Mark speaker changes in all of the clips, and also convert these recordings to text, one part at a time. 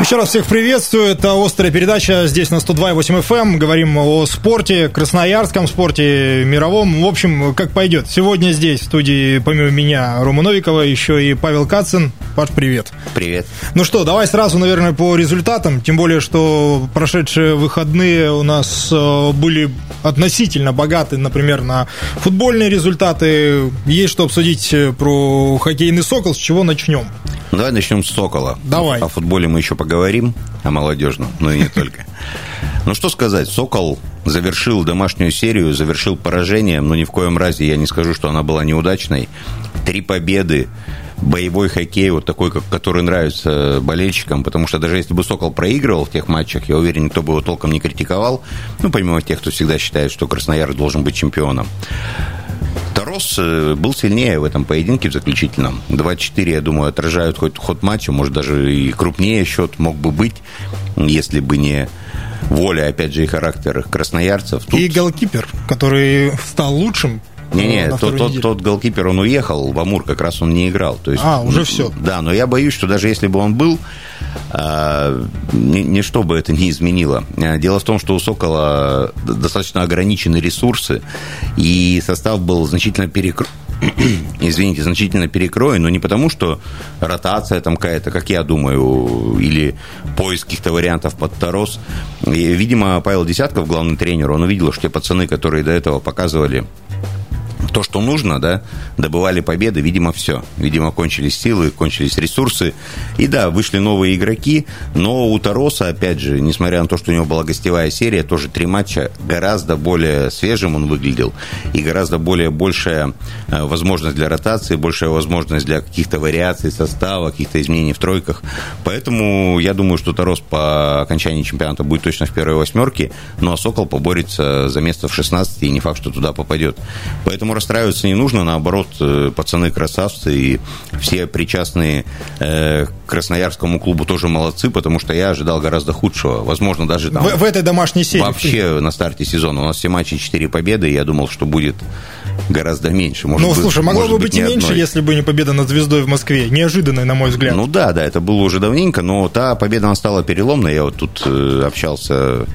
Speaker 1: Еще раз всех приветствую. Это «Острая передача» здесь на 102.8 FM. Эм. Говорим о спорте, красноярском спорте, мировом. В общем, как пойдет. Сегодня здесь в студии, помимо меня, Рома Новикова, еще и Павел Кацин. Паш, привет.
Speaker 2: Привет.
Speaker 1: Ну что, давай сразу, наверное, по результатам. Тем более, что прошедшие выходные у нас э, были относительно богаты, например, на футбольные результаты. Есть что обсудить про хоккейный «Сокол». С чего начнем?
Speaker 2: Давай начнем с «Сокола».
Speaker 1: Давай.
Speaker 2: О футболе мы еще поговорим, о молодежном, но и не только. Ну что сказать, «Сокол» завершил домашнюю серию, завершил поражением, но ни в коем разе я не скажу, что она была неудачной. Три победы, боевой хоккей, вот такой, который нравится болельщикам, потому что даже если бы «Сокол» проигрывал в тех матчах, я уверен, никто бы его толком не критиковал, ну, помимо тех, кто всегда считает, что Краснояр должен быть чемпионом. Тарос э, был сильнее в этом поединке в заключительном. 2-4, я думаю, отражают хоть ход матча, может, даже и крупнее счет мог бы быть, если бы не воля, опять же, и характер красноярцев.
Speaker 1: Тут... И голкипер, который стал лучшим,
Speaker 2: не-не, тот, тот, тот голкипер, он уехал, в Амур как раз он не играл.
Speaker 1: То есть, а, уже все.
Speaker 2: Да, но я боюсь, что даже если бы он был, а, ничто бы это не изменило. А, дело в том, что у «Сокола» достаточно ограничены ресурсы, и состав был значительно перекрыт извините, значительно перекроен, но не потому, что ротация там какая-то, как я думаю, или поиск каких-то вариантов под Тарос. И, видимо, Павел Десятков, главный тренер, он увидел, что те пацаны, которые до этого показывали то, что нужно, да, добывали победы, видимо, все. Видимо, кончились силы, кончились ресурсы. И да, вышли новые игроки, но у Тароса, опять же, несмотря на то, что у него была гостевая серия, тоже три матча, гораздо более свежим он выглядел, и гораздо более большая э, возможность для ротации, большая возможность для каких-то вариаций состава, каких-то изменений в тройках. Поэтому я думаю, что Тарос по окончании чемпионата будет точно в первой восьмерке, ну а Сокол поборется за место в 16, и не факт, что туда попадет. Поэтому расстраиваться не нужно, наоборот, э, пацаны красавцы, и все причастные э, к Красноярскому клубу тоже молодцы, потому что я ожидал гораздо худшего. Возможно, даже там...
Speaker 1: В, в этой домашней серии.
Speaker 2: Вообще на старте сезона. У нас все матчи 4 победы, и я думал, что будет гораздо меньше.
Speaker 1: Может ну, быть, слушай, могло бы быть и меньше, одной. если бы не победа над «Звездой» в Москве. Неожиданной, на мой взгляд.
Speaker 2: Ну да, да, это было уже давненько, но та победа, она стала переломной. Я вот тут э, общался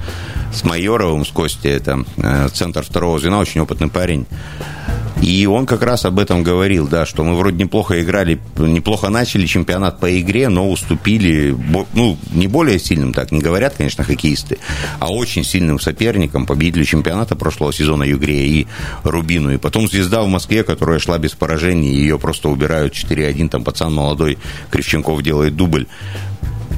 Speaker 2: с Майоровым, с Костей, это центр второго звена, очень опытный парень. И он как раз об этом говорил, да, что мы вроде неплохо играли, неплохо начали чемпионат по игре, но уступили, ну, не более сильным, так не говорят, конечно, хоккеисты, а очень сильным соперникам, победителю чемпионата прошлого сезона Югре и Рубину. И потом «Звезда» в Москве, которая шла без поражений, ее просто убирают 4-1, там пацан молодой, Кривченков делает дубль.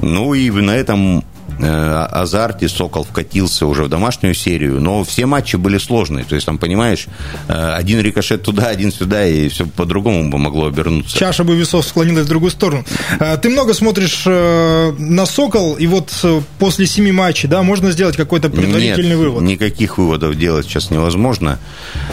Speaker 2: Ну и на этом азарте Сокол вкатился уже в домашнюю серию, но все матчи были сложные. То есть, там, понимаешь, э, один рикошет туда, один сюда, и все по-другому бы могло обернуться.
Speaker 1: Чаша бы весов склонилась в другую сторону. Э, ты много смотришь на Сокол, и вот после семи матчей, да, можно сделать какой-то предварительный
Speaker 2: Нет,
Speaker 1: вывод?
Speaker 2: никаких выводов делать сейчас невозможно.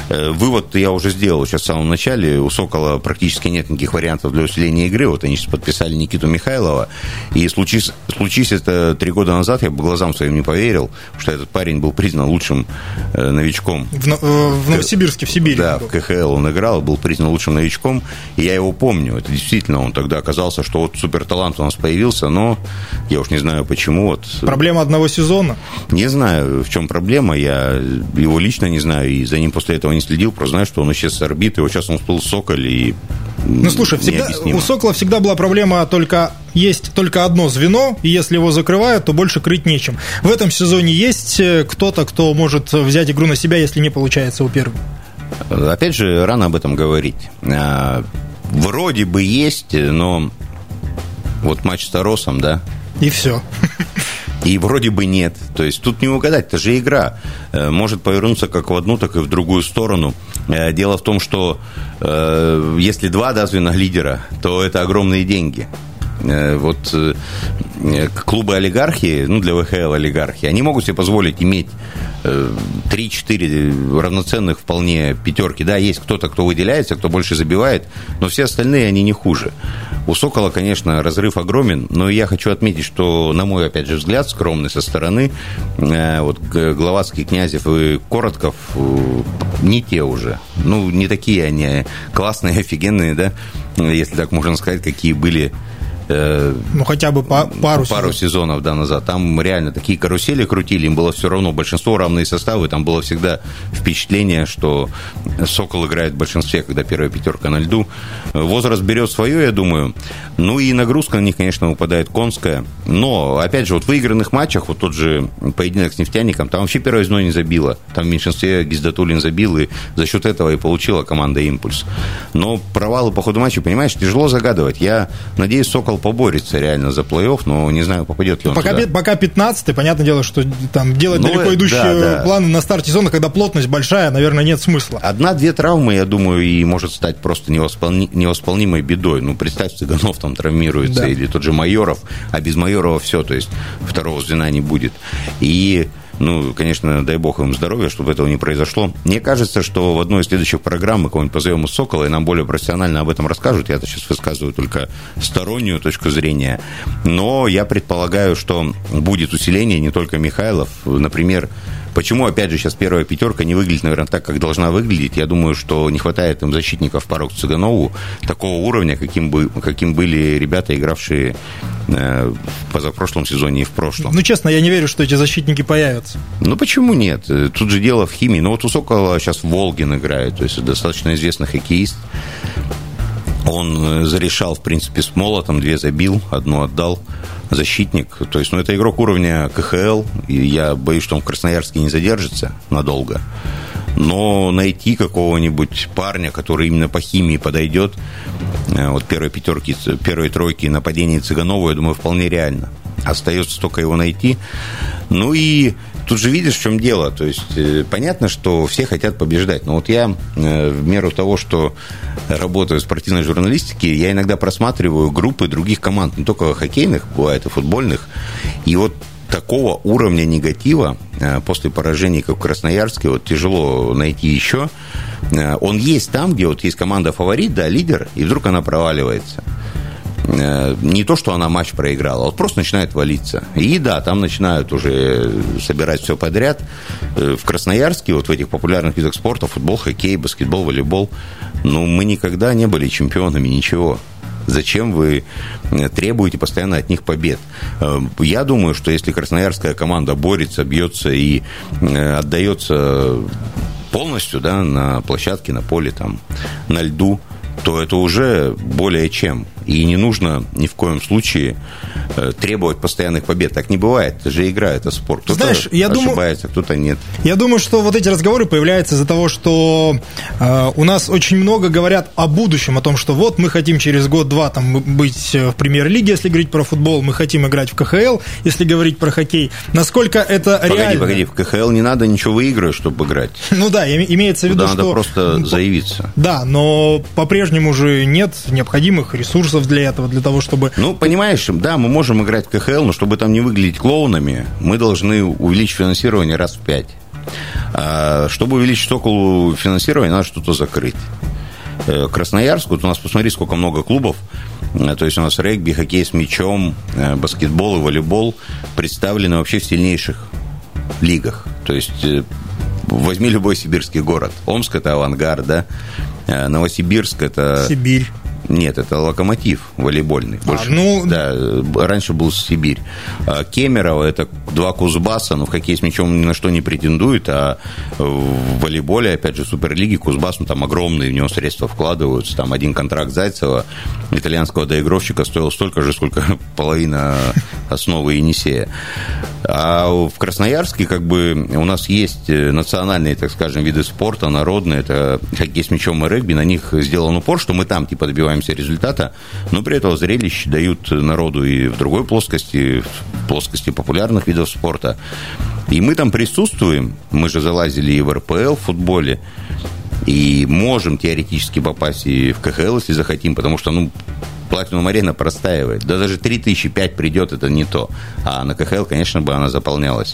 Speaker 2: Вывод я уже сделал сейчас в самом начале. У Сокола практически нет никаких вариантов для усиления игры. Вот они сейчас подписали Никиту Михайлова, и случись, случись это три года назад я бы глазам своим не поверил, что этот парень был признан лучшим э, новичком.
Speaker 1: В, э, в Новосибирске, в Сибири.
Speaker 2: Да, в КХЛ он играл, был признан лучшим новичком, и я его помню. Это действительно, он тогда оказался, что вот суперталант у нас появился, но я уж не знаю почему. Вот...
Speaker 1: Проблема одного сезона?
Speaker 2: Не знаю, в чем проблема, я его лично не знаю, и за ним после этого не следил, просто знаю, что он исчез с орбиты, вот сейчас он всплыл Соколь, и
Speaker 1: ну, слушай, всегда, у Сокола всегда была проблема только есть только одно звено, и если его закрывают, то больше крыть нечем. В этом сезоне есть э, кто-то, кто может взять игру на себя, если не получается у первого?
Speaker 2: Опять же, рано об этом говорить. А, вроде бы есть, но вот матч с Таросом, да?
Speaker 1: И все.
Speaker 2: И вроде бы нет. То есть тут не угадать, это же игра. Э, может повернуться как в одну, так и в другую сторону. Э, дело в том, что если два да, звена лидера, то это огромные деньги. Э, вот э, клубы олигархии, ну, для ВХЛ олигархии, они могут себе позволить иметь 3-4 равноценных вполне пятерки. Да, есть кто-то, кто выделяется, кто больше забивает, но все остальные, они не хуже. У «Сокола», конечно, разрыв огромен, но я хочу отметить, что, на мой, опять же, взгляд, скромный со стороны, э, вот Гловацкий, Князев и Коротков не те уже. Ну, не такие они классные, офигенные, да, если так можно сказать, какие были
Speaker 1: Э, ну, хотя бы по, пару,
Speaker 2: пару сезонов. сезонов да, назад. Там реально такие карусели крутили, им было все равно. Большинство равные составы, там было всегда впечатление, что Сокол играет в большинстве, когда первая пятерка на льду. Возраст берет свое, я думаю. Ну и нагрузка на них, конечно, выпадает конская. Но, опять же, вот в выигранных матчах, вот тот же поединок с нефтяником, там вообще первое звено не забило. Там в меньшинстве Гиздатулин забил, и за счет этого и получила команда импульс. Но провалы по ходу матча, понимаешь, тяжело загадывать. Я надеюсь, Сокол поборется реально за плей-офф, но не знаю, попадет ли он
Speaker 1: пока,
Speaker 2: туда.
Speaker 1: Пока 15 понятное дело, что там делать ну, далеко идущие да, да. планы на старте сезона, когда плотность большая, наверное, нет смысла.
Speaker 2: Одна-две травмы, я думаю, и может стать просто невосполни... невосполнимой бедой. Ну, представь, Цыганов там травмируется, да. или тот же Майоров, а без Майорова все, то есть второго звена не будет. И ну, конечно, дай бог им здоровья, чтобы этого не произошло. Мне кажется, что в одной из следующих программ мы кого-нибудь позовем из Сокола, и нам более профессионально об этом расскажут. Я-то сейчас высказываю только стороннюю точку зрения. Но я предполагаю, что будет усиление не только Михайлов. Например, Почему, опять же, сейчас первая пятерка не выглядит, наверное, так, как должна выглядеть? Я думаю, что не хватает им защитников порог Цыганову такого уровня, каким, бы, каким были ребята, игравшие э, в позапрошлом сезоне и в прошлом.
Speaker 1: Ну, честно, я не верю, что эти защитники появятся.
Speaker 2: Ну, почему нет? Тут же дело в химии. Ну, вот у Сокола сейчас Волгин играет, то есть достаточно известный хоккеист. Он э, зарешал, в принципе, с молотом, две забил, одну отдал защитник. То есть, ну, это игрок уровня КХЛ, и я боюсь, что он в Красноярске не задержится надолго. Но найти какого-нибудь парня, который именно по химии подойдет, э, вот первой пятерки, первой тройки нападения Цыганова, я думаю, вполне реально. Остается только его найти. Ну и тут же видишь, в чем дело. То есть э, понятно, что все хотят побеждать. Но вот я э, в меру того, что работаю в спортивной журналистике, я иногда просматриваю группы других команд, не только хоккейных, бывает и футбольных. И вот такого уровня негатива э, после поражений, как в Красноярске, вот тяжело найти еще. Он есть там, где вот есть команда фаворит, да, лидер, и вдруг она проваливается. Э, не то, что она матч проиграла, а вот просто начинает валиться. И да, там начинают уже собирать все подряд. Э, в Красноярске, вот в этих популярных видах спорта, футбол, хоккей, баскетбол, волейбол, ну, мы никогда не были чемпионами, ничего. Зачем вы э, требуете постоянно от них побед? Я думаю, что если красноярская команда борется, бьется и отдается полностью да, на площадке, на поле, там, на льду, то это уже более чем. И не нужно ни в коем случае э, требовать постоянных побед. Так не бывает. Это же игра, это спорт. Кто-то
Speaker 1: Знаешь, я
Speaker 2: ошибается,
Speaker 1: думаю,
Speaker 2: кто-то нет.
Speaker 1: Я думаю, что вот эти разговоры появляются из-за того, что э, у нас очень много говорят о будущем, о том, что вот мы хотим через год-два там быть в премьер-лиге, если говорить про футбол, мы хотим играть в КХЛ, если говорить про хоккей. Насколько это
Speaker 2: погоди,
Speaker 1: реально?
Speaker 2: Погоди, погоди, в КХЛ не надо ничего выигрывать, чтобы играть.
Speaker 1: Ну да, имеется в виду,
Speaker 2: Туда что... надо просто заявиться.
Speaker 1: Да, но по-прежнему же нет необходимых ресурсов для этого, для того, чтобы...
Speaker 2: Ну, понимаешь, да, мы можем играть в КХЛ, но чтобы там не выглядеть клоунами, мы должны увеличить финансирование раз в пять. А, чтобы увеличить около финансирования, надо что-то закрыть. Э, Красноярск, вот у нас посмотри, сколько много клубов, э, то есть у нас регби, хоккей с мячом, э, баскетбол и волейбол представлены вообще в сильнейших лигах. То есть возьми любой сибирский город. Омск – это авангард, да? Новосибирск – это...
Speaker 1: Сибирь.
Speaker 2: Нет, это локомотив волейбольный.
Speaker 1: А, больше. А, ну...
Speaker 2: Да, раньше был Сибирь. А Кемерово – это два Кузбасса, но в хоккей с мячом ни на что не претендует, а в волейболе, опять же, Суперлиги, Кузбасс, ну, там огромные в него средства вкладываются. Там один контракт Зайцева, итальянского доигровщика, стоил столько же, сколько половина основы Енисея. А в Красноярске, как бы, у нас есть национальные, так скажем, виды спорта, народные, это хоккей с мячом и регби, на них сделан упор, что мы там, типа, добиваемся результата, но при этом зрелищ дают народу и в другой плоскости, в плоскости популярных видов спорта. И мы там присутствуем, мы же залазили и в РПЛ в футболе, и можем теоретически попасть и в КХЛ, если захотим, потому что, ну, Платинум Арена простаивает. Да даже 3005 придет, это не то. А на КХЛ, конечно бы, она заполнялась.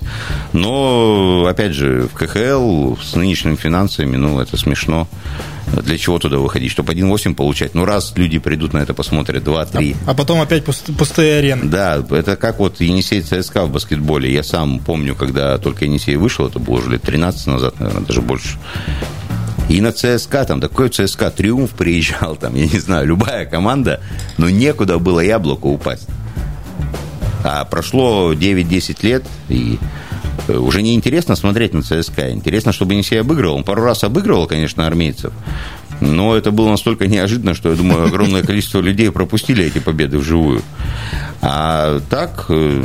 Speaker 2: Но, опять же, в КХЛ с нынешними финансами, ну, это смешно. Для чего туда выходить? Чтобы 1,8 получать? Ну, раз люди придут на это, посмотрят, 2-3.
Speaker 1: А, а потом опять пустые арены.
Speaker 2: Да, это как вот Енисей ЦСКА в баскетболе. Я сам помню, когда только Енисей вышел, это было уже лет 13 назад, наверное, даже больше. И на ЦСКА, там такой ЦСКА Триумф приезжал, там, я не знаю, любая команда, но некуда было яблоку упасть. А прошло 9-10 лет, и э, уже не интересно смотреть на ЦСКА. Интересно, чтобы Енисей обыгрывал. Он пару раз обыгрывал, конечно, армейцев. Но это было настолько неожиданно, что, я думаю, огромное количество людей пропустили эти победы вживую. А так, э,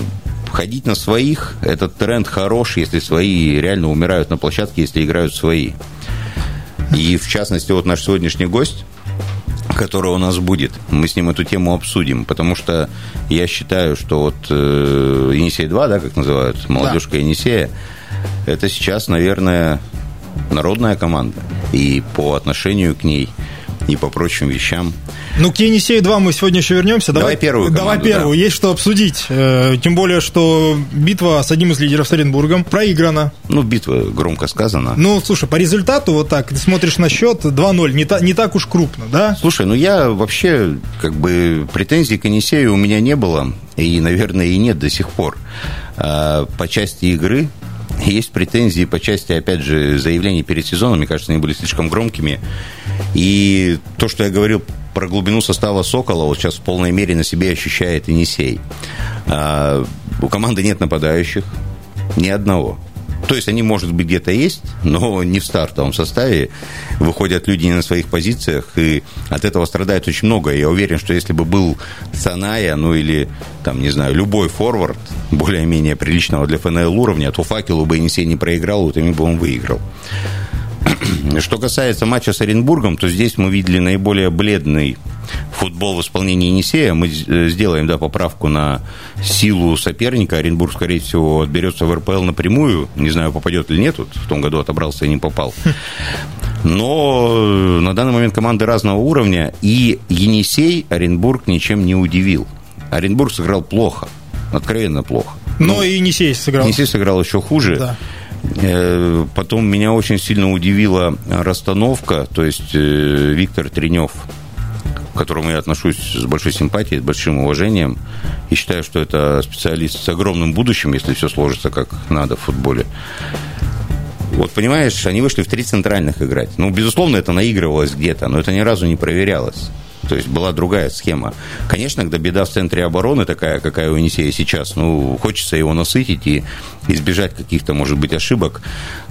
Speaker 2: ходить на своих, этот тренд хорош, если свои реально умирают на площадке, если играют свои. И, в частности, вот наш сегодняшний гость, который у нас будет, мы с ним эту тему обсудим, потому что я считаю, что вот э, Енисей-2, да, как называют, молодежка да. Енисея, это сейчас, наверное, народная команда. И по отношению к ней, и по прочим вещам –
Speaker 1: ну, к Енисею-2 мы сегодня еще вернемся.
Speaker 2: Давай, давай первую команду,
Speaker 1: Давай первую. Да. Есть что обсудить. Э, тем более, что битва с одним из лидеров с Оренбургом проиграна.
Speaker 2: Ну, битва громко сказано.
Speaker 1: Ну, слушай, по результату вот так, ты смотришь на счет 2-0, не, та, не так уж крупно, да?
Speaker 2: Слушай, ну я вообще, как бы, претензий к Енисею у меня не было, и, наверное, и нет до сих пор. А, по части игры есть претензии по части, опять же, заявлений перед сезоном, мне кажется, они были слишком громкими. И то, что я говорил про глубину состава «Сокола» вот сейчас в полной мере на себе ощущает Енисей. А, у команды нет нападающих, ни одного. То есть они, может быть, где-то есть, но не в стартовом составе. Выходят люди не на своих позициях, и от этого страдает очень много. Я уверен, что если бы был Саная, ну или, там, не знаю, любой форвард, более-менее приличного для ФНЛ уровня, то факелу бы Енисей не проиграл, вот ими бы он выиграл. Что касается матча с Оренбургом, то здесь мы видели наиболее бледный футбол в исполнении Енисея. Мы э, сделаем да, поправку на силу соперника. Оренбург, скорее всего, отберется в РПЛ напрямую. Не знаю, попадет или нет. Вот в том году отобрался и не попал. Но э, на данный момент команды разного уровня. И Енисей Оренбург ничем не удивил. Оренбург сыграл плохо. Откровенно плохо.
Speaker 1: Но ну, и Енисей сыграл.
Speaker 2: Енисей сыграл еще хуже. Да. Э, потом меня очень сильно удивила расстановка, то есть э, Виктор Тренев, к которому я отношусь с большой симпатией, с большим уважением, и считаю, что это специалист с огромным будущим, если все сложится как надо в футболе. Вот понимаешь, они вышли в три центральных играть. Ну, безусловно, это наигрывалось где-то, но это ни разу не проверялось. То есть была другая схема. Конечно, когда беда в центре обороны такая, какая у Енисея сейчас, ну, хочется его насытить и избежать каких-то, может быть, ошибок.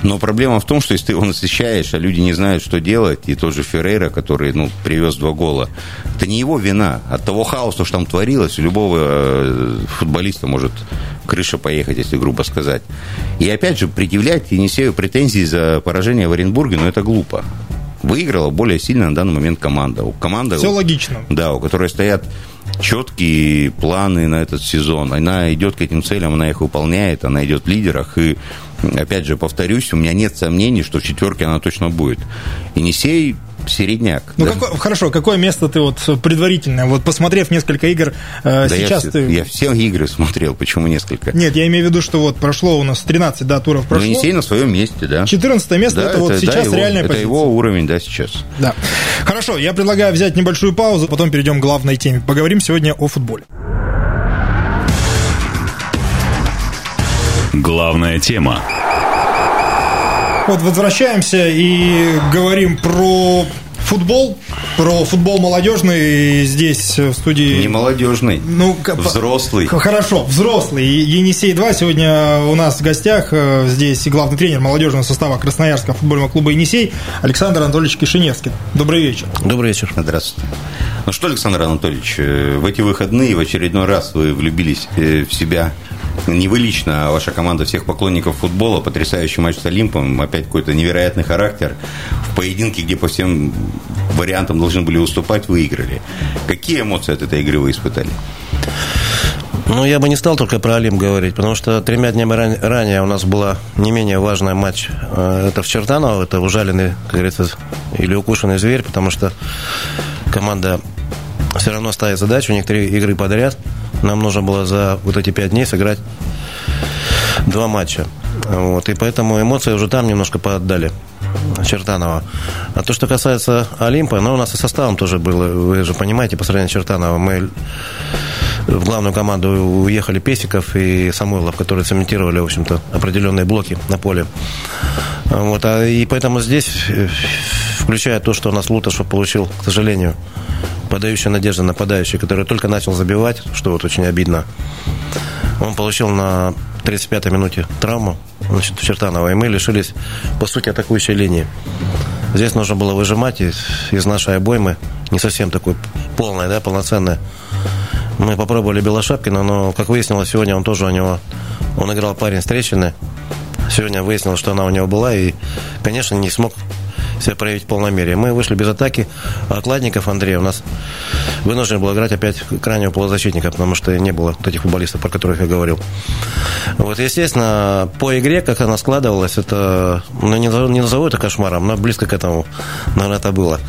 Speaker 2: Но проблема в том, что если ты его насыщаешь, а люди не знают, что делать, и тот же Феррейра, который, ну, привез два гола, это не его вина. От того хаоса, что там творилось, у любого э, футболиста может крыша поехать, если грубо сказать. И опять же, предъявлять Енисею претензии за поражение в Оренбурге, ну, это глупо выиграла более сильно на данный момент команда. Команда
Speaker 1: Все логично.
Speaker 2: Да, у которой стоят четкие планы на этот сезон. Она идет к этим целям, она их выполняет, она идет в лидерах. И, опять же, повторюсь, у меня нет сомнений, что в четверке она точно будет. Енисей середняк.
Speaker 1: Ну, да. какое, хорошо, какое место ты вот предварительное, вот посмотрев несколько игр, э, да сейчас
Speaker 2: я,
Speaker 1: ты...
Speaker 2: Я все игры смотрел, почему несколько?
Speaker 1: Нет, я имею в виду, что вот прошло у нас 13, да, туров прошло. Ну,
Speaker 2: Енисей на своем месте, да.
Speaker 1: 14 место, да, это, это вот сейчас да,
Speaker 2: его,
Speaker 1: реальная
Speaker 2: это
Speaker 1: позиция.
Speaker 2: его уровень, да, сейчас.
Speaker 1: Да. Хорошо, я предлагаю взять небольшую паузу, потом перейдем к главной теме. Поговорим сегодня о футболе.
Speaker 3: Главная тема.
Speaker 1: Вот возвращаемся и говорим про футбол, про футбол молодежный здесь в студии.
Speaker 2: Не молодежный, ну, взрослый.
Speaker 1: Хорошо, взрослый. Енисей 2 сегодня у нас в гостях э, здесь главный тренер молодежного состава Красноярского футбольного клуба Енисей Александр Анатольевич Кишиневский. Добрый вечер.
Speaker 2: Добрый вечер. Здравствуйте. Ну что, Александр Анатольевич, э, в эти выходные в очередной раз вы влюбились э, в себя не вы лично, а ваша команда всех поклонников футбола. Потрясающий матч с Олимпом. Опять какой-то невероятный характер. В поединке, где по всем вариантам должны были уступать, выиграли. Какие эмоции от этой игры вы испытали?
Speaker 4: Ну, я бы не стал только про Олимп говорить, потому что тремя днями ранее у нас была не менее важная матч. Э, это в Чертаново, это ужаленный, как говорится, или укушенный зверь, потому что команда все равно ставит задачу, три игры подряд – нам нужно было за вот эти пять дней сыграть два матча. Вот, и поэтому эмоции уже там немножко поотдали. Чертанова. А то, что касается Олимпа, ну, у нас и составом тоже было, вы же понимаете, по сравнению с Чертановым, мы в главную команду уехали Песиков и Самойлов, которые цементировали, в общем-то, определенные блоки на поле. Вот, а, и поэтому здесь включая то, что у нас Луташев получил, к сожалению, подающий надежды нападающий, который только начал забивать, что вот очень обидно. Он получил на 35-й минуте травму, значит, Чертанова, и мы лишились, по сути, атакующей линии. Здесь нужно было выжимать из, из нашей обоймы, не совсем такой полной, да, полноценной. Мы попробовали Белошапкина, но, как выяснилось, сегодня он тоже у него, он играл парень встреченный. Сегодня выяснилось, что она у него была, и, конечно, не смог себя проявить мере. Мы вышли без атаки. Отладников Андрей у нас вынужден был играть опять крайнего полузащитника, потому что не было вот этих футболистов, про которых я говорил. Вот, естественно, по игре, как она складывалась, это, ну, не назову, не назову это кошмаром, но близко к этому, наверное, это было.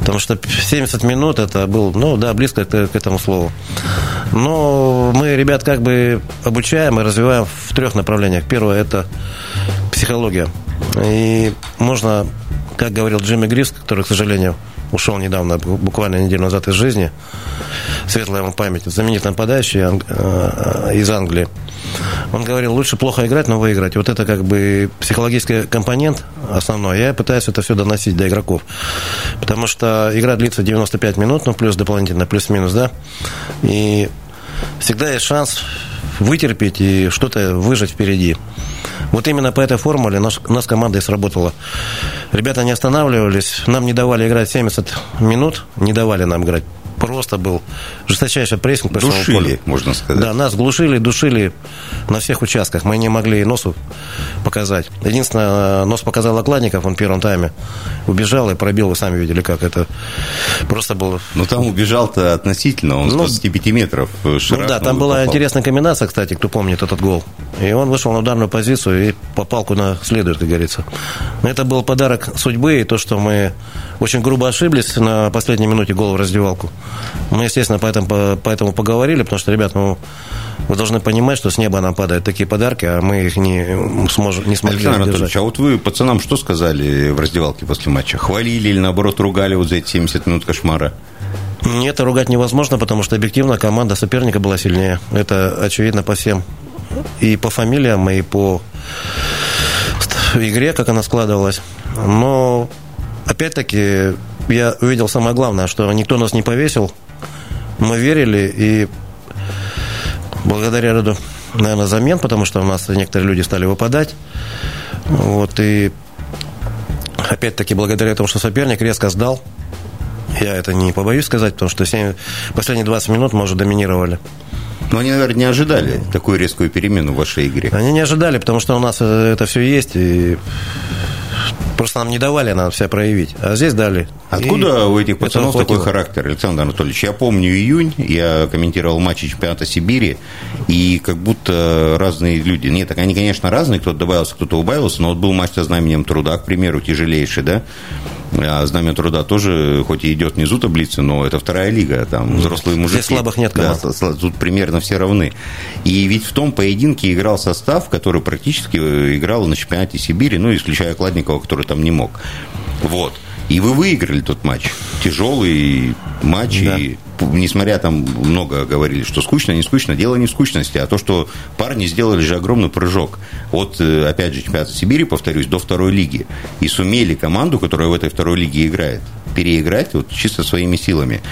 Speaker 4: Потому что 70 минут это был, ну, да, близко к, к этому слову. Но мы ребят как бы обучаем и развиваем в трех направлениях. Первое – это психология. И можно как говорил Джимми Грис, который, к сожалению, ушел недавно, буквально неделю назад из жизни, светлая ему память, знаменитый нападающий э, из Англии. Он говорил, лучше плохо играть, но выиграть. Вот это как бы психологический компонент основной. Я пытаюсь это все доносить до игроков. Потому что игра длится 95 минут, ну, плюс дополнительно, плюс-минус, да. И всегда есть шанс вытерпеть и что-то выжить впереди. Вот именно по этой формуле наш, у нас команда и сработала. Ребята не останавливались, нам не давали играть 70 минут, не давали нам играть просто был жесточайший прессинг
Speaker 2: Душили, полю. можно сказать.
Speaker 4: Да, нас глушили, душили на всех участках. Мы не могли носу показать. Единственное, нос показал Окладников, он в первом тайме убежал и пробил, вы сами видели, как это просто было...
Speaker 2: Ну, там убежал-то относительно, он ну, с 25 метров
Speaker 4: Ну да, там была попал. интересная комбинация, кстати, кто помнит этот гол. И он вышел на ударную позицию и попал куда следует, как говорится. Но это был подарок судьбы, и то, что мы очень грубо ошиблись на последней минуте гол в раздевалку. Мы, естественно, поэтому, поэтому поговорили, потому что, ребят, ну, вы должны понимать, что с неба нам падают такие подарки, а мы их не, сможем, не смогли
Speaker 2: Александр Анатольевич, а вот вы пацанам что сказали в раздевалке после матча? Хвалили или, наоборот, ругали вот за эти 70 минут кошмара?
Speaker 4: Нет, ругать невозможно, потому что объективно команда соперника была сильнее. Это очевидно по всем. И по фамилиям, и по игре, как она складывалась. Но, опять-таки, я увидел самое главное, что никто нас не повесил. Мы верили, и благодаря ряду, наверное, замен, потому что у нас некоторые люди стали выпадать. Вот, и опять-таки благодаря тому, что соперник резко сдал, я это не побоюсь сказать, потому что 7, последние 20 минут мы уже доминировали.
Speaker 2: Но они, наверное, не ожидали такую резкую перемену в вашей игре.
Speaker 4: Они не ожидали, потому что у нас это все есть, и Просто нам не давали нам себя проявить. А здесь дали.
Speaker 2: Откуда и у этих пацанов такой характер, Александр Анатольевич? Я помню июнь, я комментировал матчи чемпионата Сибири, и как будто разные люди. Нет, так они, конечно, разные, кто-то добавился, кто-то убавился, но вот был матч со знаменем труда, к примеру, тяжелейший, да? А Знамя труда тоже, хоть и идет внизу таблицы, но это вторая лига, там взрослые мужики.
Speaker 4: Здесь слабых нет команд.
Speaker 2: Да, тут примерно все равны. И ведь в том поединке играл состав, который практически играл на чемпионате Сибири, ну, исключая Кладникова, который там не мог. Вот. И вы выиграли тот матч. Тяжелый матч. Да. И, несмотря там много говорили, что скучно, не скучно, дело не в скучности, а то, что парни сделали же огромный прыжок. От, э, опять же, чемпионата Сибири, повторюсь, до второй лиги. И сумели команду, которая в этой второй лиге играет, переиграть вот чисто своими силами.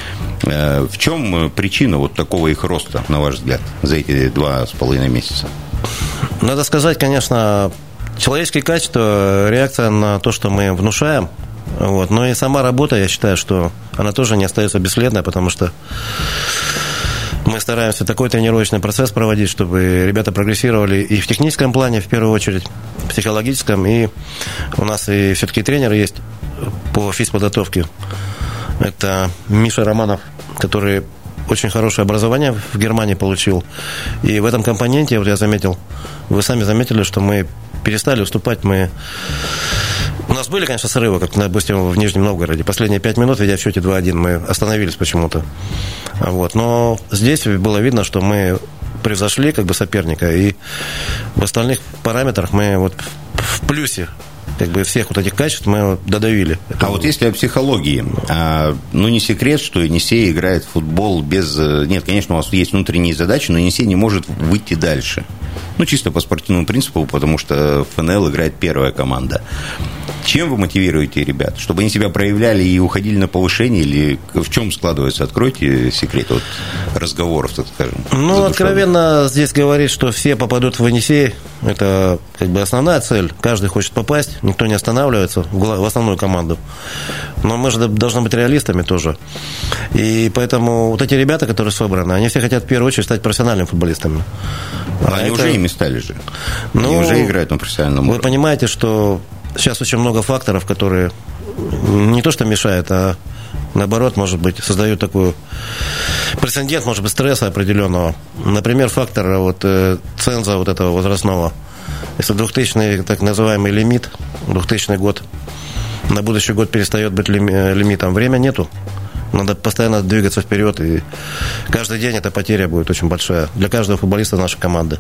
Speaker 2: Э, в чем причина вот такого их роста, на ваш взгляд, за эти два с половиной месяца?
Speaker 4: Надо сказать, конечно, человеческие качества, реакция на то, что мы внушаем, вот. Но и сама работа, я считаю, что она тоже не остается бесследной, потому что мы стараемся такой тренировочный процесс проводить, чтобы ребята прогрессировали и в техническом плане, в первую очередь, в психологическом. И у нас и все-таки тренер есть по физподготовке. Это Миша Романов, который очень хорошее образование в Германии получил. И в этом компоненте, вот я заметил, вы сами заметили, что мы перестали уступать, мы у нас были, конечно, срывы, как, допустим, в Нижнем Новгороде. Последние пять минут, ведя в счете 2-1, мы остановились почему-то. Вот. Но здесь было видно, что мы превзошли как бы соперника, и в остальных параметрах мы вот в плюсе как бы всех вот этих качеств мы додавили.
Speaker 2: А вот если о психологии, а, ну не секрет, что Енисей играет в футбол без... Нет, конечно, у вас есть внутренние задачи, но Енисей не может выйти дальше. Ну, чисто по спортивному принципу, потому что ФНЛ играет первая команда. Чем вы мотивируете ребят? Чтобы они себя проявляли и уходили на повышение? Или в чем складывается? Откройте секрет вот разговоров, так скажем.
Speaker 4: Ну, откровенно здесь говорить, что все попадут в Енисей, это как бы основная цель. Каждый хочет попасть, никто не останавливается в основную команду. Но мы же должны быть реалистами тоже. И поэтому вот эти ребята, которые собраны, они все хотят в первую очередь стать профессиональными футболистами.
Speaker 2: А они это... уже ими стали же. Ну, они уже играют на профессиональном
Speaker 4: уровне. Вы понимаете, что сейчас очень много факторов, которые не то что мешают, а наоборот, может быть, создают такой прецедент, может быть, стресса определенного. Например, фактор вот, э, ценза вот этого возрастного. Если 2000 так называемый лимит, 2000 год, на будущий год перестает быть лимитом, время нету. Надо постоянно двигаться вперед, и каждый день эта потеря будет очень большая для каждого футболиста нашей команды.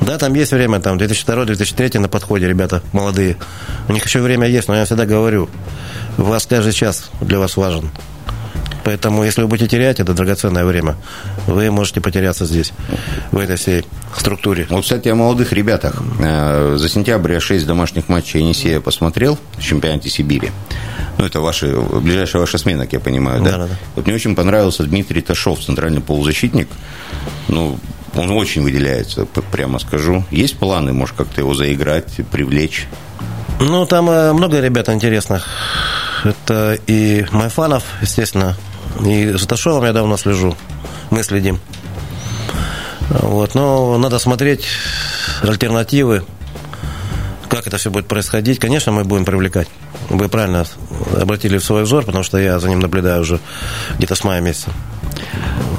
Speaker 4: Да, там есть время, там 2002-2003 на подходе, ребята молодые. У них еще время есть, но я всегда говорю, вас каждый час для вас важен. Поэтому, если вы будете терять это драгоценное время, вы можете потеряться здесь, в этой всей структуре.
Speaker 2: Вот, кстати, о молодых ребятах. Э, за сентябрь я 6 домашних матчей Енисея посмотрел в чемпионате Сибири. Ну, это ваши, ближайшая ваша смена, как я понимаю, да? Да, да, да. Вот мне очень понравился Дмитрий Ташов, центральный полузащитник. Ну, он очень выделяется, прямо скажу. Есть планы, может, как-то его заиграть, привлечь?
Speaker 4: Ну, там э, много ребят интересных. Это и Майфанов, естественно, и за Ташовым я давно слежу. Мы следим. Вот, но надо смотреть альтернативы, как это все будет происходить. Конечно, мы будем привлекать. Вы правильно обратили в свой взор, потому что я за ним наблюдаю уже где-то с мая месяца.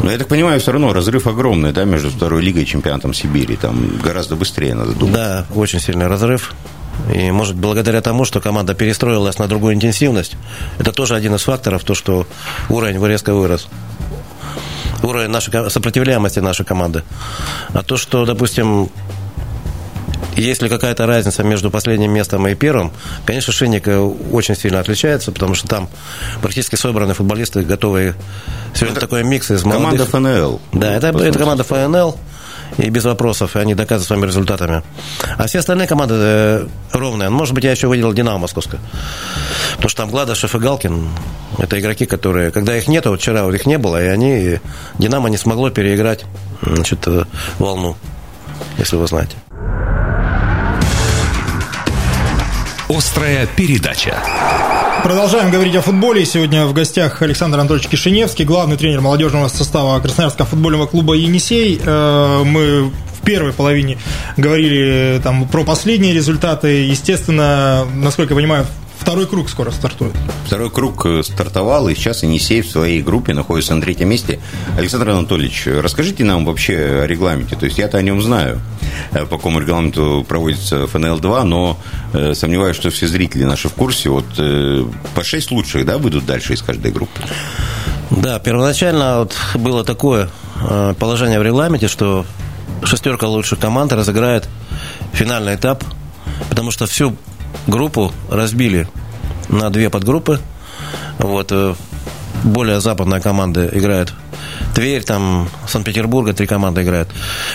Speaker 2: Но я так понимаю, все равно разрыв огромный, да, между второй лигой и чемпионатом Сибири. Там гораздо быстрее надо думать.
Speaker 4: Да, очень сильный разрыв. И, может, благодаря тому, что команда перестроилась на другую интенсивность, это тоже один из факторов, то, что уровень резко вырос. Уровень нашей сопротивляемости нашей команды. А то, что, допустим, если какая-то разница между последним местом и первым, конечно, Шинник э, очень сильно отличается, потому что там практически собраны футболисты, готовые. Сегодня это такой микс из
Speaker 2: молодых. Команда ФНЛ.
Speaker 4: Да, это, это команда ФНЛ и без вопросов, и они доказывают своими результатами. А все остальные команды э, ровные. Может быть, я еще выделил «Динамо» московское. Потому что там Гладышев и Галкин – это игроки, которые, когда их нет, вот вчера вот их не было, и они, «Динамо» не смогло переиграть значит, э, волну, если вы знаете.
Speaker 3: Острая передача.
Speaker 1: Продолжаем говорить о футболе. Сегодня в гостях Александр Анатольевич Кишиневский, главный тренер молодежного состава Красноярского футбольного клуба «Енисей». Э, мы в первой половине говорили там, про последние результаты. Естественно, насколько я понимаю, Второй круг скоро стартует.
Speaker 2: Второй круг э, стартовал, и сейчас Енисей в своей группе находится на третьем месте. Александр Анатольевич, расскажите нам вообще о регламенте. То есть я-то о нем знаю, э, по какому регламенту проводится ФНЛ-2, но э, сомневаюсь, что все зрители наши в курсе. Вот по шесть лучших, да, выйдут дальше из каждой группы?
Speaker 4: Да, первоначально вот было такое положение в регламенте, что шестерка лучших команд разыграет финальный этап, потому что всю группу разбили на две подгруппы. Вот, э, более западная команда играет Тверь, там, Санкт-Петербурга, три команды играют.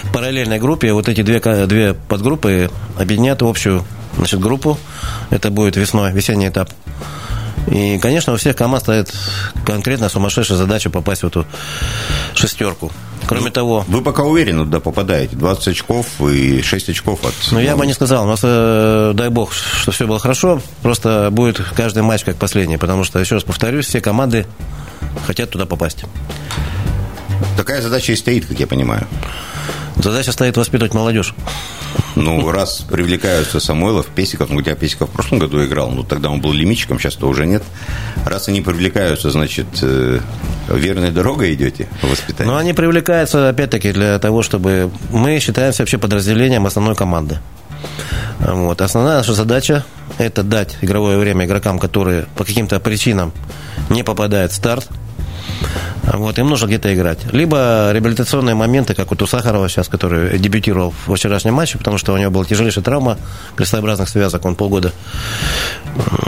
Speaker 4: В параллельной группе вот эти две, две подгруппы объединят в общую значит, группу. Это будет весной, весенний этап. И, конечно, у всех команд стоит конкретно сумасшедшая задача попасть в эту шестерку. Кроме того...
Speaker 2: Вы пока уверены туда попадаете? 20 очков и 6 очков от...
Speaker 4: Ну, я бы не сказал. У нас, э, дай бог, что все было хорошо. Просто будет каждый матч как последний. Потому что, еще раз повторюсь, все команды хотят туда попасть.
Speaker 2: Такая задача и стоит, как я понимаю.
Speaker 4: Задача стоит воспитывать молодежь.
Speaker 2: Ну, раз привлекаются Самойлов, Песиков, ну, у тебя Песиков в прошлом году играл, ну, тогда он был лимитчиком, сейчас-то уже нет. Раз они привлекаются, значит, э, верной дорогой идете в воспитание?
Speaker 4: Ну, они привлекаются, опять-таки, для того, чтобы... Мы считаемся вообще подразделением основной команды. Вот. Основная наша задача – это дать игровое время игрокам, которые по каким-то причинам не попадают в старт – вот, им нужно где-то играть. Либо реабилитационные моменты, как вот у Сахарова сейчас, который дебютировал в вчерашнем матче, потому что у него была тяжелейшая травма крестообразных связок, он полгода,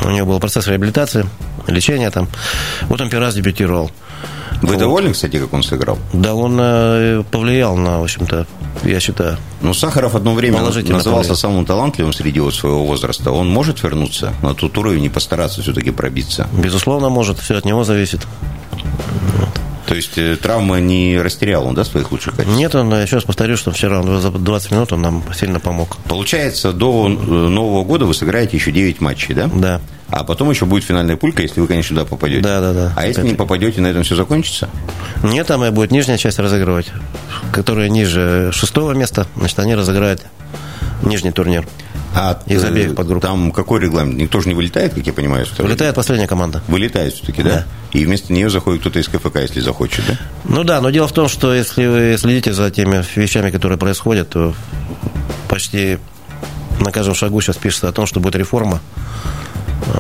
Speaker 4: у него был процесс реабилитации. лечение там. Вот он первый раз дебютировал.
Speaker 2: Вы
Speaker 4: Вот.
Speaker 2: довольны, кстати, как он сыграл?
Speaker 4: Да, он э, повлиял на, в общем-то, я считаю.
Speaker 2: Ну, Сахаров одно время назывался
Speaker 4: повлиял.
Speaker 2: самым талантливым среди вот своего возраста. Он может вернуться на тот уровень и постараться все-таки пробиться?
Speaker 4: Безусловно, может, все от него зависит.
Speaker 2: То есть э, травма не растерял он, да, своих лучших качеств?
Speaker 4: Нет, он, я еще раз повторю, что вчера он за 20 минут он нам сильно помог.
Speaker 2: Получается, до э, Нового года вы сыграете еще 9 матчей, да?
Speaker 4: Да.
Speaker 2: А потом еще будет финальная пулька, если вы, конечно, сюда попадете.
Speaker 4: Да, да, да.
Speaker 2: А если не попадете, на этом все закончится?
Speaker 4: Нет, там и будет нижняя часть разыгрывать, которая ниже шестого места, значит, они разыграют нижний турнир.
Speaker 2: А
Speaker 4: Из
Speaker 2: э,
Speaker 4: обеих подгрупп.
Speaker 2: Там какой регламент? Никто же не вылетает, как я понимаю? второй
Speaker 4: Вылетает последняя команда.
Speaker 2: Вылетает все-таки, да?
Speaker 4: Да.
Speaker 2: И вместо нее заходит кто-то из КФК, если захочет, да?
Speaker 4: Ну да, но дело в том, что если вы следите за теми вещами, которые происходят, то почти на каждом шагу сейчас пишется о том, что будет реформа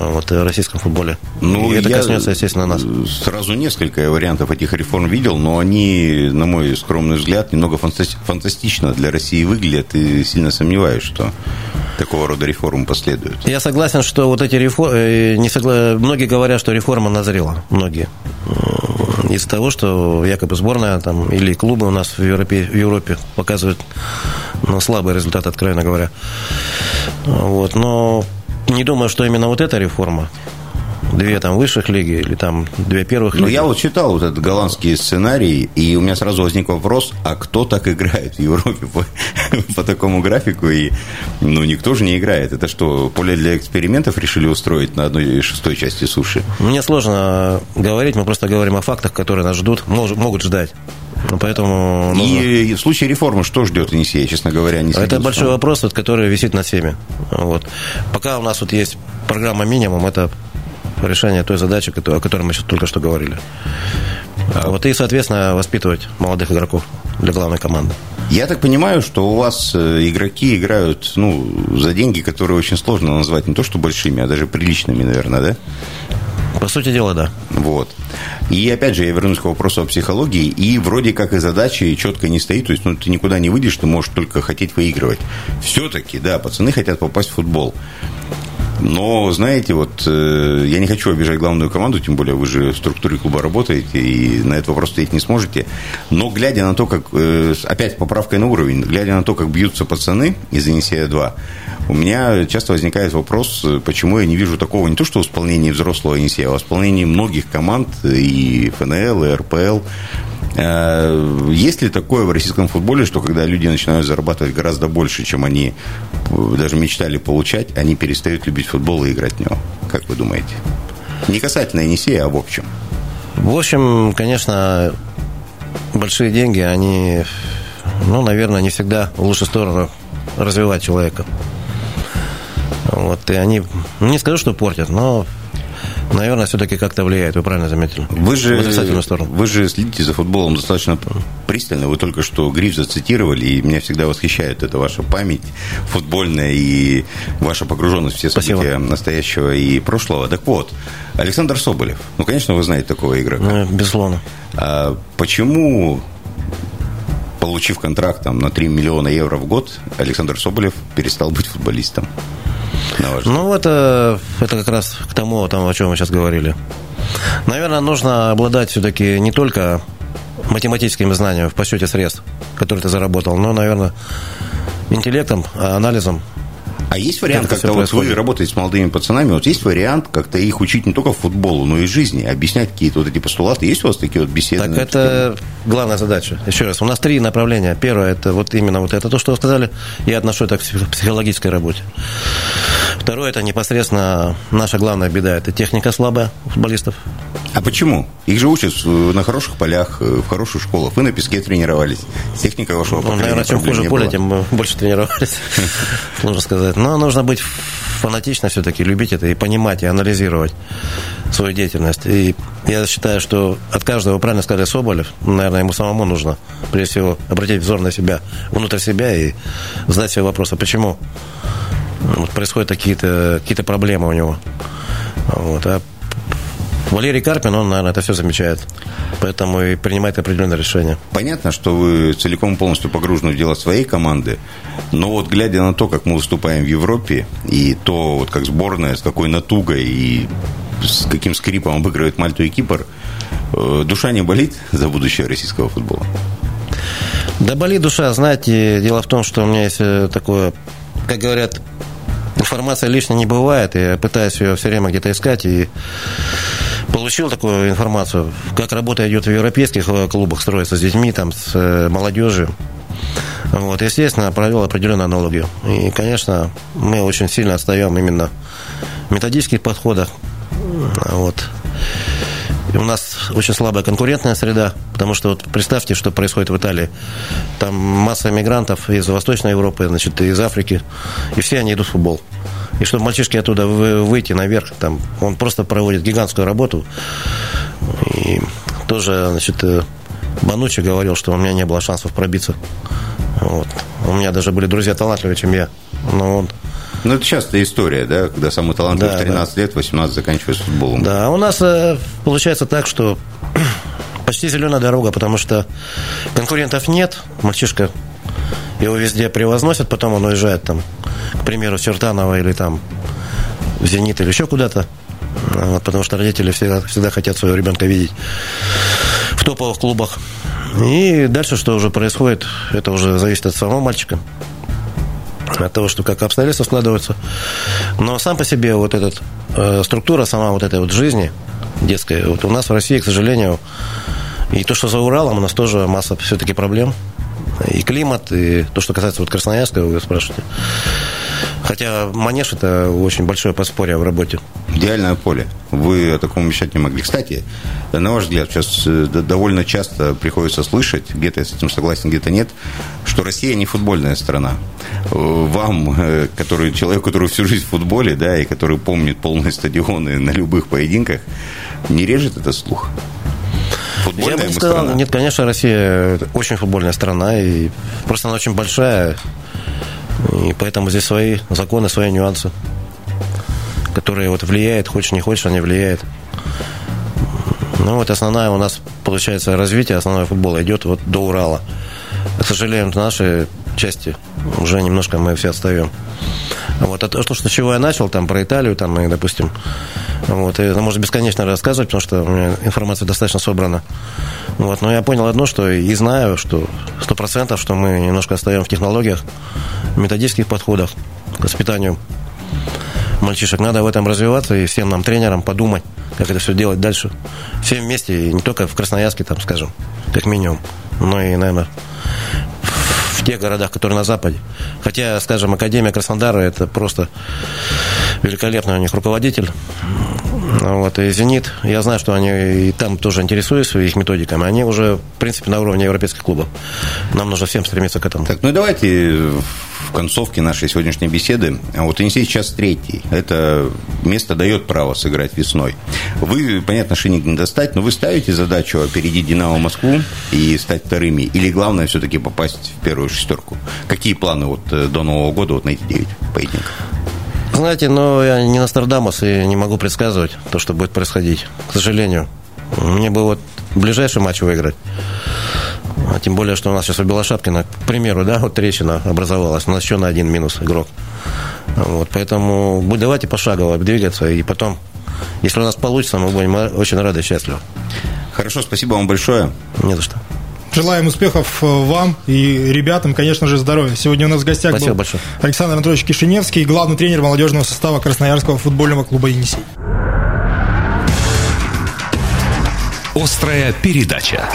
Speaker 4: вот, в российском футболе.
Speaker 2: Ну,
Speaker 4: И это коснется, естественно, нас.
Speaker 2: Сразу несколько вариантов этих реформ видел, но они, на мой скромный взгляд, немного фантасти- фантастично для России выглядят, и сильно сомневаюсь, что такого рода реформы последуют.
Speaker 4: Я согласен, что вот эти реформы... Не согла... Многие говорят, что реформа назрела. Многие. Из-за того, что якобы сборная там, или клубы у нас в Европе, в Европе показывают ну, слабый результат, откровенно говоря. Вот. Но не думаю, что именно вот эта реформа, две там высших лиги или там две первых
Speaker 2: Но
Speaker 4: лиги.
Speaker 2: я вот читал вот этот голландский сценарий, и у меня сразу возник вопрос, а кто так играет в Европе по, по такому графику? И, ну, никто же не играет. Это что, поле для экспериментов решили устроить на одной шестой части суши?
Speaker 4: Мне сложно говорить, мы просто говорим о фактах, которые нас ждут, мож- могут ждать. Ну, поэтому нужно-
Speaker 2: И в случае реформы что ждет Енисея, честно говоря, не
Speaker 4: Это большой вопрос, вот, который висит над всеми. Вот. Пока у нас вот есть программа минимум, это решение той задачи, о которой мы сейчас только что говорили. А вот и, соответственно, воспитывать молодых игроков для главной команды.
Speaker 2: Я так понимаю, что у вас э, игроки играют ну, за деньги, которые очень сложно назвать не то что большими, а даже приличными, наверное, да?
Speaker 4: По сути дела, да.
Speaker 2: Вот. И опять же, я вернусь к вопросу о психологии. И вроде как и задачи четко не стоит. То есть, ну, ты никуда не выйдешь, ты можешь только хотеть выигрывать. Все-таки, да, пацаны хотят попасть в футбол. Но, знаете, вот э, я не хочу обижать главную команду, тем более вы же в структуре клуба работаете и на этот вопрос ответить не сможете. Но глядя на то, как, э, опять поправкой на уровень, глядя на то, как бьются пацаны из Енисея-2, у меня часто возникает вопрос, почему я не вижу такого не то, что в исполнении взрослого Енисея, а в исполнении многих команд и ФНЛ, и РПЛ. Э, Есть ли такое в российском футболе, что когда люди начинают зарабатывать гораздо больше, чем они э, даже мечтали получать, они перестают любить футбол и играть в него? Как вы думаете? Не касательно Енисея, а в общем.
Speaker 4: В общем, конечно, большие деньги, они, ну, наверное, не всегда в лучшую сторону развивать человека. Вот, и они, не скажу, что портят, но, наверное, все-таки как-то влияет, вы правильно заметили.
Speaker 2: Вы же, вы же следите за футболом достаточно пристально. Вы только что Гриф зацитировали, и меня всегда восхищает эта ваша память футбольная и ваша погруженность в все
Speaker 4: Спасибо.
Speaker 2: события настоящего и прошлого. Так вот, Александр Соболев. Ну, конечно, вы знаете такого игрока.
Speaker 4: Ну, безусловно.
Speaker 2: А почему, получив контракт там, на 3 миллиона евро в год, Александр Соболев перестал быть футболистом? На ваш взгляд?
Speaker 4: Ну, это, это как раз к тому, там, о чем мы сейчас говорили. Наверное, нужно обладать все-таки не только математическими знаниями в подсчете средств, которые ты заработал, но, наверное, интеллектом, анализом.
Speaker 2: А есть вариант,
Speaker 4: Как всё
Speaker 2: вот вы работаете с молодыми пацанами, вот есть вариант как-то их учить не только футболу, но и жизни, объяснять какие-то вот эти постулаты. Есть у вас такие вот беседы?
Speaker 4: Так это главная задача. Еще раз, у нас три направления. Первое, это вот именно вот это то, что вы сказали. Я отношу это к псих- психологической работе. Второе, это непосредственно наша главная беда. Это техника слабая у футболистов.
Speaker 2: А почему? Их же учат э, на хороших полях, э, в хороших школах. Вы на песке тренировались. С техникой вашего
Speaker 4: Ну, наверное, чем хуже поле,
Speaker 2: было.
Speaker 4: тем мы больше тренировались. Сложно сказать. Но нужно быть фанатично все-таки, любить это и понимать, и анализировать свою деятельность. И я считаю, что от каждого, правильно сказали, Соболев, наверное, ему самому нужно, прежде всего, обратить взор на себя, внутрь себя и задать себе вопрос, а почему вот происходят какие-то какие проблемы у него. Вот. А Валерий Карпин, он, наверное, это все замечает. Поэтому и принимает определенные решения.
Speaker 2: Понятно, что вы целиком полностью погружены в дело своей команды, но вот глядя на то, как мы выступаем в Европе, и то, вот как сборная, с какой натугой и с каким скрипом обыгрывает Мальту и Кипр. Э, душа не болит за будущее российского футбола?
Speaker 4: Да болит душа, знаете, дело в том, что у меня есть э, такое, как говорят, информация лишней не бывает, я пытаюсь ее все время где-то искать, и получил такую информацию, как работа идет в европейских клубах, строится с детьми, там, с молодежью. Вот, естественно, провел определенную аналогию. И, конечно, мы очень сильно отстаем именно в методических подходах. Вот. У нас очень слабая конкурентная среда, потому что вот представьте, что происходит в Италии. Там масса мигрантов из Восточной Европы, значит, из Африки, и все они идут в футбол. И чтобы мальчишки оттуда выйти наверх, там, он просто проводит гигантскую работу. И тоже, значит, э, Банучи говорил, что у меня не было шансов пробиться. Вот. У меня даже были друзья талантливее, чем я. Но он
Speaker 2: ну, это частая история, да, когда самый талантливый да, в 13 да. лет, 18 заканчивает футболом.
Speaker 4: Да, у нас э, получается так, что почти зеленая дорога, потому что конкурентов нет, мальчишка его везде превозносят, потом он уезжает там, к примеру, в Чертаново или там в Зенит или еще куда-то, вот, потому что родители всегда, всегда хотят своего ребенка видеть в топовых клубах. И дальше, что уже происходит, это уже зависит от самого мальчика, от того, что как обстоятельства складываются. Но сам по себе вот эта э, структура сама вот этой вот жизни детской, вот у нас в России, к сожалению, и то, что за Уралом, у нас тоже масса все-таки проблем. И климат, и то, что касается вот Красноярска, вы спрашиваете. Хотя манеж – это очень большое подспорье в работе.
Speaker 2: Идеальное поле. Вы о таком мечтать не могли. Кстати, на ваш взгляд, сейчас э, довольно часто приходится слышать, где-то я с этим согласен, где-то нет, что Россия не футбольная страна. Э, вам, э, который, человек, который всю жизнь в футболе, да, и который помнит полные стадионы на любых поединках, не режет это слух?
Speaker 4: Футбольная Я бы сказал, страна? нет, конечно, Россия очень футбольная страна, и просто она очень большая, и поэтому здесь свои законы, свои нюансы, которые вот влияют, хочешь не хочешь, они влияют. Ну вот основная у нас, получается, развитие основного футбола идет вот до Урала. К сожалению, в нашей части уже немножко мы все отстаем. Вот, а то, что, с чего я начал, там, про Италию, там, и, допустим, вот, и это можно бесконечно рассказывать, потому что у меня информация достаточно собрана. Вот, но я понял одно, что и знаю, что сто процентов, что мы немножко отстаем в технологиях, методических подходах к воспитанию мальчишек. Надо в этом развиваться и всем нам, тренерам, подумать, как это все делать дальше. Всем вместе, и не только в Красноярске, там, скажем, как минимум, но и, наверное, тех городах, которые на Западе. Хотя, скажем, Академия Краснодара – это просто великолепный у них руководитель. Вот, и «Зенит», я знаю, что они и там тоже интересуются их методиками. Они уже, в принципе, на уровне европейских клубов. Нам нужно всем стремиться к этому.
Speaker 2: Так, ну давайте в концовке нашей сегодняшней беседы. Вот Енисей сейчас третий. Это место дает право сыграть весной. Вы, понятно, шиник не достать, но вы ставите задачу опередить «Динамо Москву» и стать вторыми? Или главное все-таки попасть в первую шестерку? Какие планы вот э, до Нового года вот на эти девять поединков?
Speaker 4: Знаете, но я не Нострадамус и не могу предсказывать то, что будет происходить. К сожалению. Мне бы вот ближайший матч выиграть. А тем более, что у нас сейчас у Белошапкина, к примеру, да, вот трещина образовалась. У нас еще на один минус игрок. Вот, поэтому давайте пошагово двигаться, и потом, если у нас получится, мы будем очень рады и счастливы.
Speaker 2: Хорошо, спасибо вам большое.
Speaker 4: Не за что.
Speaker 1: Желаем успехов э, вам и ребятам, конечно же, здоровья. Сегодня у нас в гостях
Speaker 4: Спасибо
Speaker 1: был
Speaker 4: большое.
Speaker 1: Александр Анатольевич Кишиневский, главный тренер молодежного состава Красноярского футбольного клуба «Енисей».
Speaker 3: Острая передача.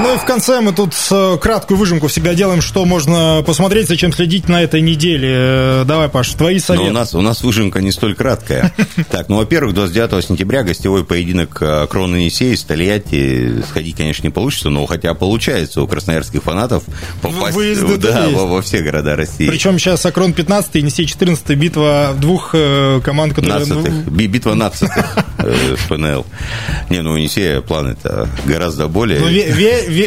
Speaker 1: Ну и в конце мы тут э, краткую выжимку всегда делаем, что можно посмотреть, зачем следить на этой неделе. Э, давай, Паш, твои советы.
Speaker 2: Но у нас, у нас выжимка не столь краткая. Так, ну, во-первых, 29 сентября гостевой поединок э, Крона Енисей с Тольятти. Сходить, конечно, не получится, но хотя получается у красноярских фанатов попасть
Speaker 1: Выезды
Speaker 2: да, во, во все города России.
Speaker 1: Причем сейчас Акрон 15 Енисей 14 битва двух команд, которые...
Speaker 2: Нацатых. Битва нацатых ФНЛ. Не, ну у Енисея планы-то гораздо более...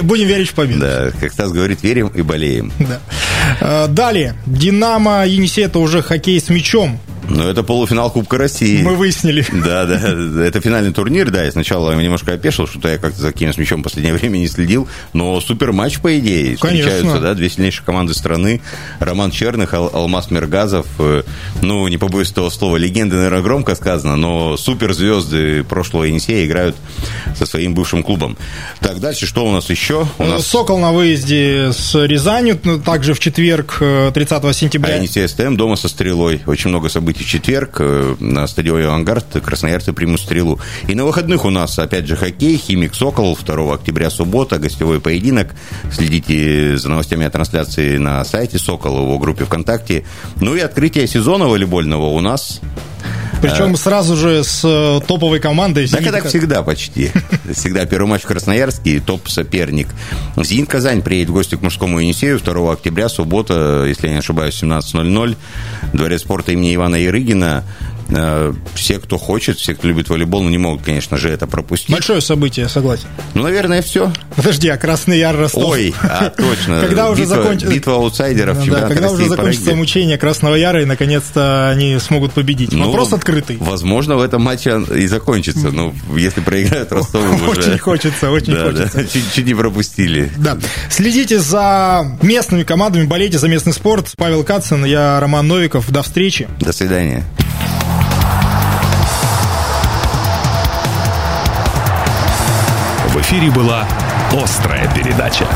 Speaker 1: Будем верить в победу.
Speaker 2: Да, как Стас говорит, верим и болеем.
Speaker 1: Да. А, далее. Динамо Енисей – это уже хоккей с мячом.
Speaker 2: Ну, это полуфинал Кубка России.
Speaker 1: Мы выяснили.
Speaker 2: Да, да. Это финальный турнир, да. И сначала я немножко опешил, что-то я как-то за Киевом с мячом в последнее время не следил. Но супер матч, по идее.
Speaker 1: Конечно.
Speaker 2: Встречаются, да, две сильнейшие команды страны. Роман Черных, Ал- Алмаз Мергазов. Э, Ну, не побоюсь этого слова, легенды, наверное, громко сказано, но суперзвезды прошлого Енисея играют со своим бывшим клубом. Так, дальше что у нас еще? У нас
Speaker 1: Сокол на выезде с Рязанью, ну, также в четверг, э, 30 сентября.
Speaker 2: А Енисей СТМ дома со стрелой. Очень много событий в четверг. э, На стадионе «Авангард» красноярцы примут стрелу. И на выходных у нас, опять же, хоккей, «Химик Сокол», 2 октября суббота, гостевой поединок. Следите за новостями о трансляции на сайте «Сокол», его группе ВКонтакте. Ну и открытие сезона волейбольного у нас
Speaker 1: Причем сразу же с э, топовой командой.
Speaker 2: Так это всегда почти. Всегда первый матч в Красноярске, топ-соперник. «Зенит Казань» приедет в гости к мужскому Енисею 2 октября, суббота, если я не ошибаюсь, 17.00. Дворец спорта имени Ивана Ярыгина. Э, Все, кто хочет, все, кто любит волейбол, ну, не могут, конечно же, это пропустить.
Speaker 1: Большое событие, согласен.
Speaker 2: Ну, наверное, все.
Speaker 1: Подожди, а Красный Яр Ростов?
Speaker 2: Ой, а, точно.
Speaker 1: Когда уже закончится...
Speaker 2: битва аутсайдеров
Speaker 1: когда уже закончится мучение Красного Яра, и наконец-то они смогут победить.
Speaker 2: Ну,
Speaker 1: Вопрос открытый.
Speaker 2: Возможно, в этом матче и закончится. Ну, если проиграют Ростову уже...
Speaker 1: Очень хочется, очень хочется.
Speaker 2: чуть, чуть не пропустили.
Speaker 1: Да. Следите за местными командами, болейте за местный спорт. Павел Кацин, я Роман Новиков. До встречи.
Speaker 2: До свидания.
Speaker 3: Эфире была «Острая передача».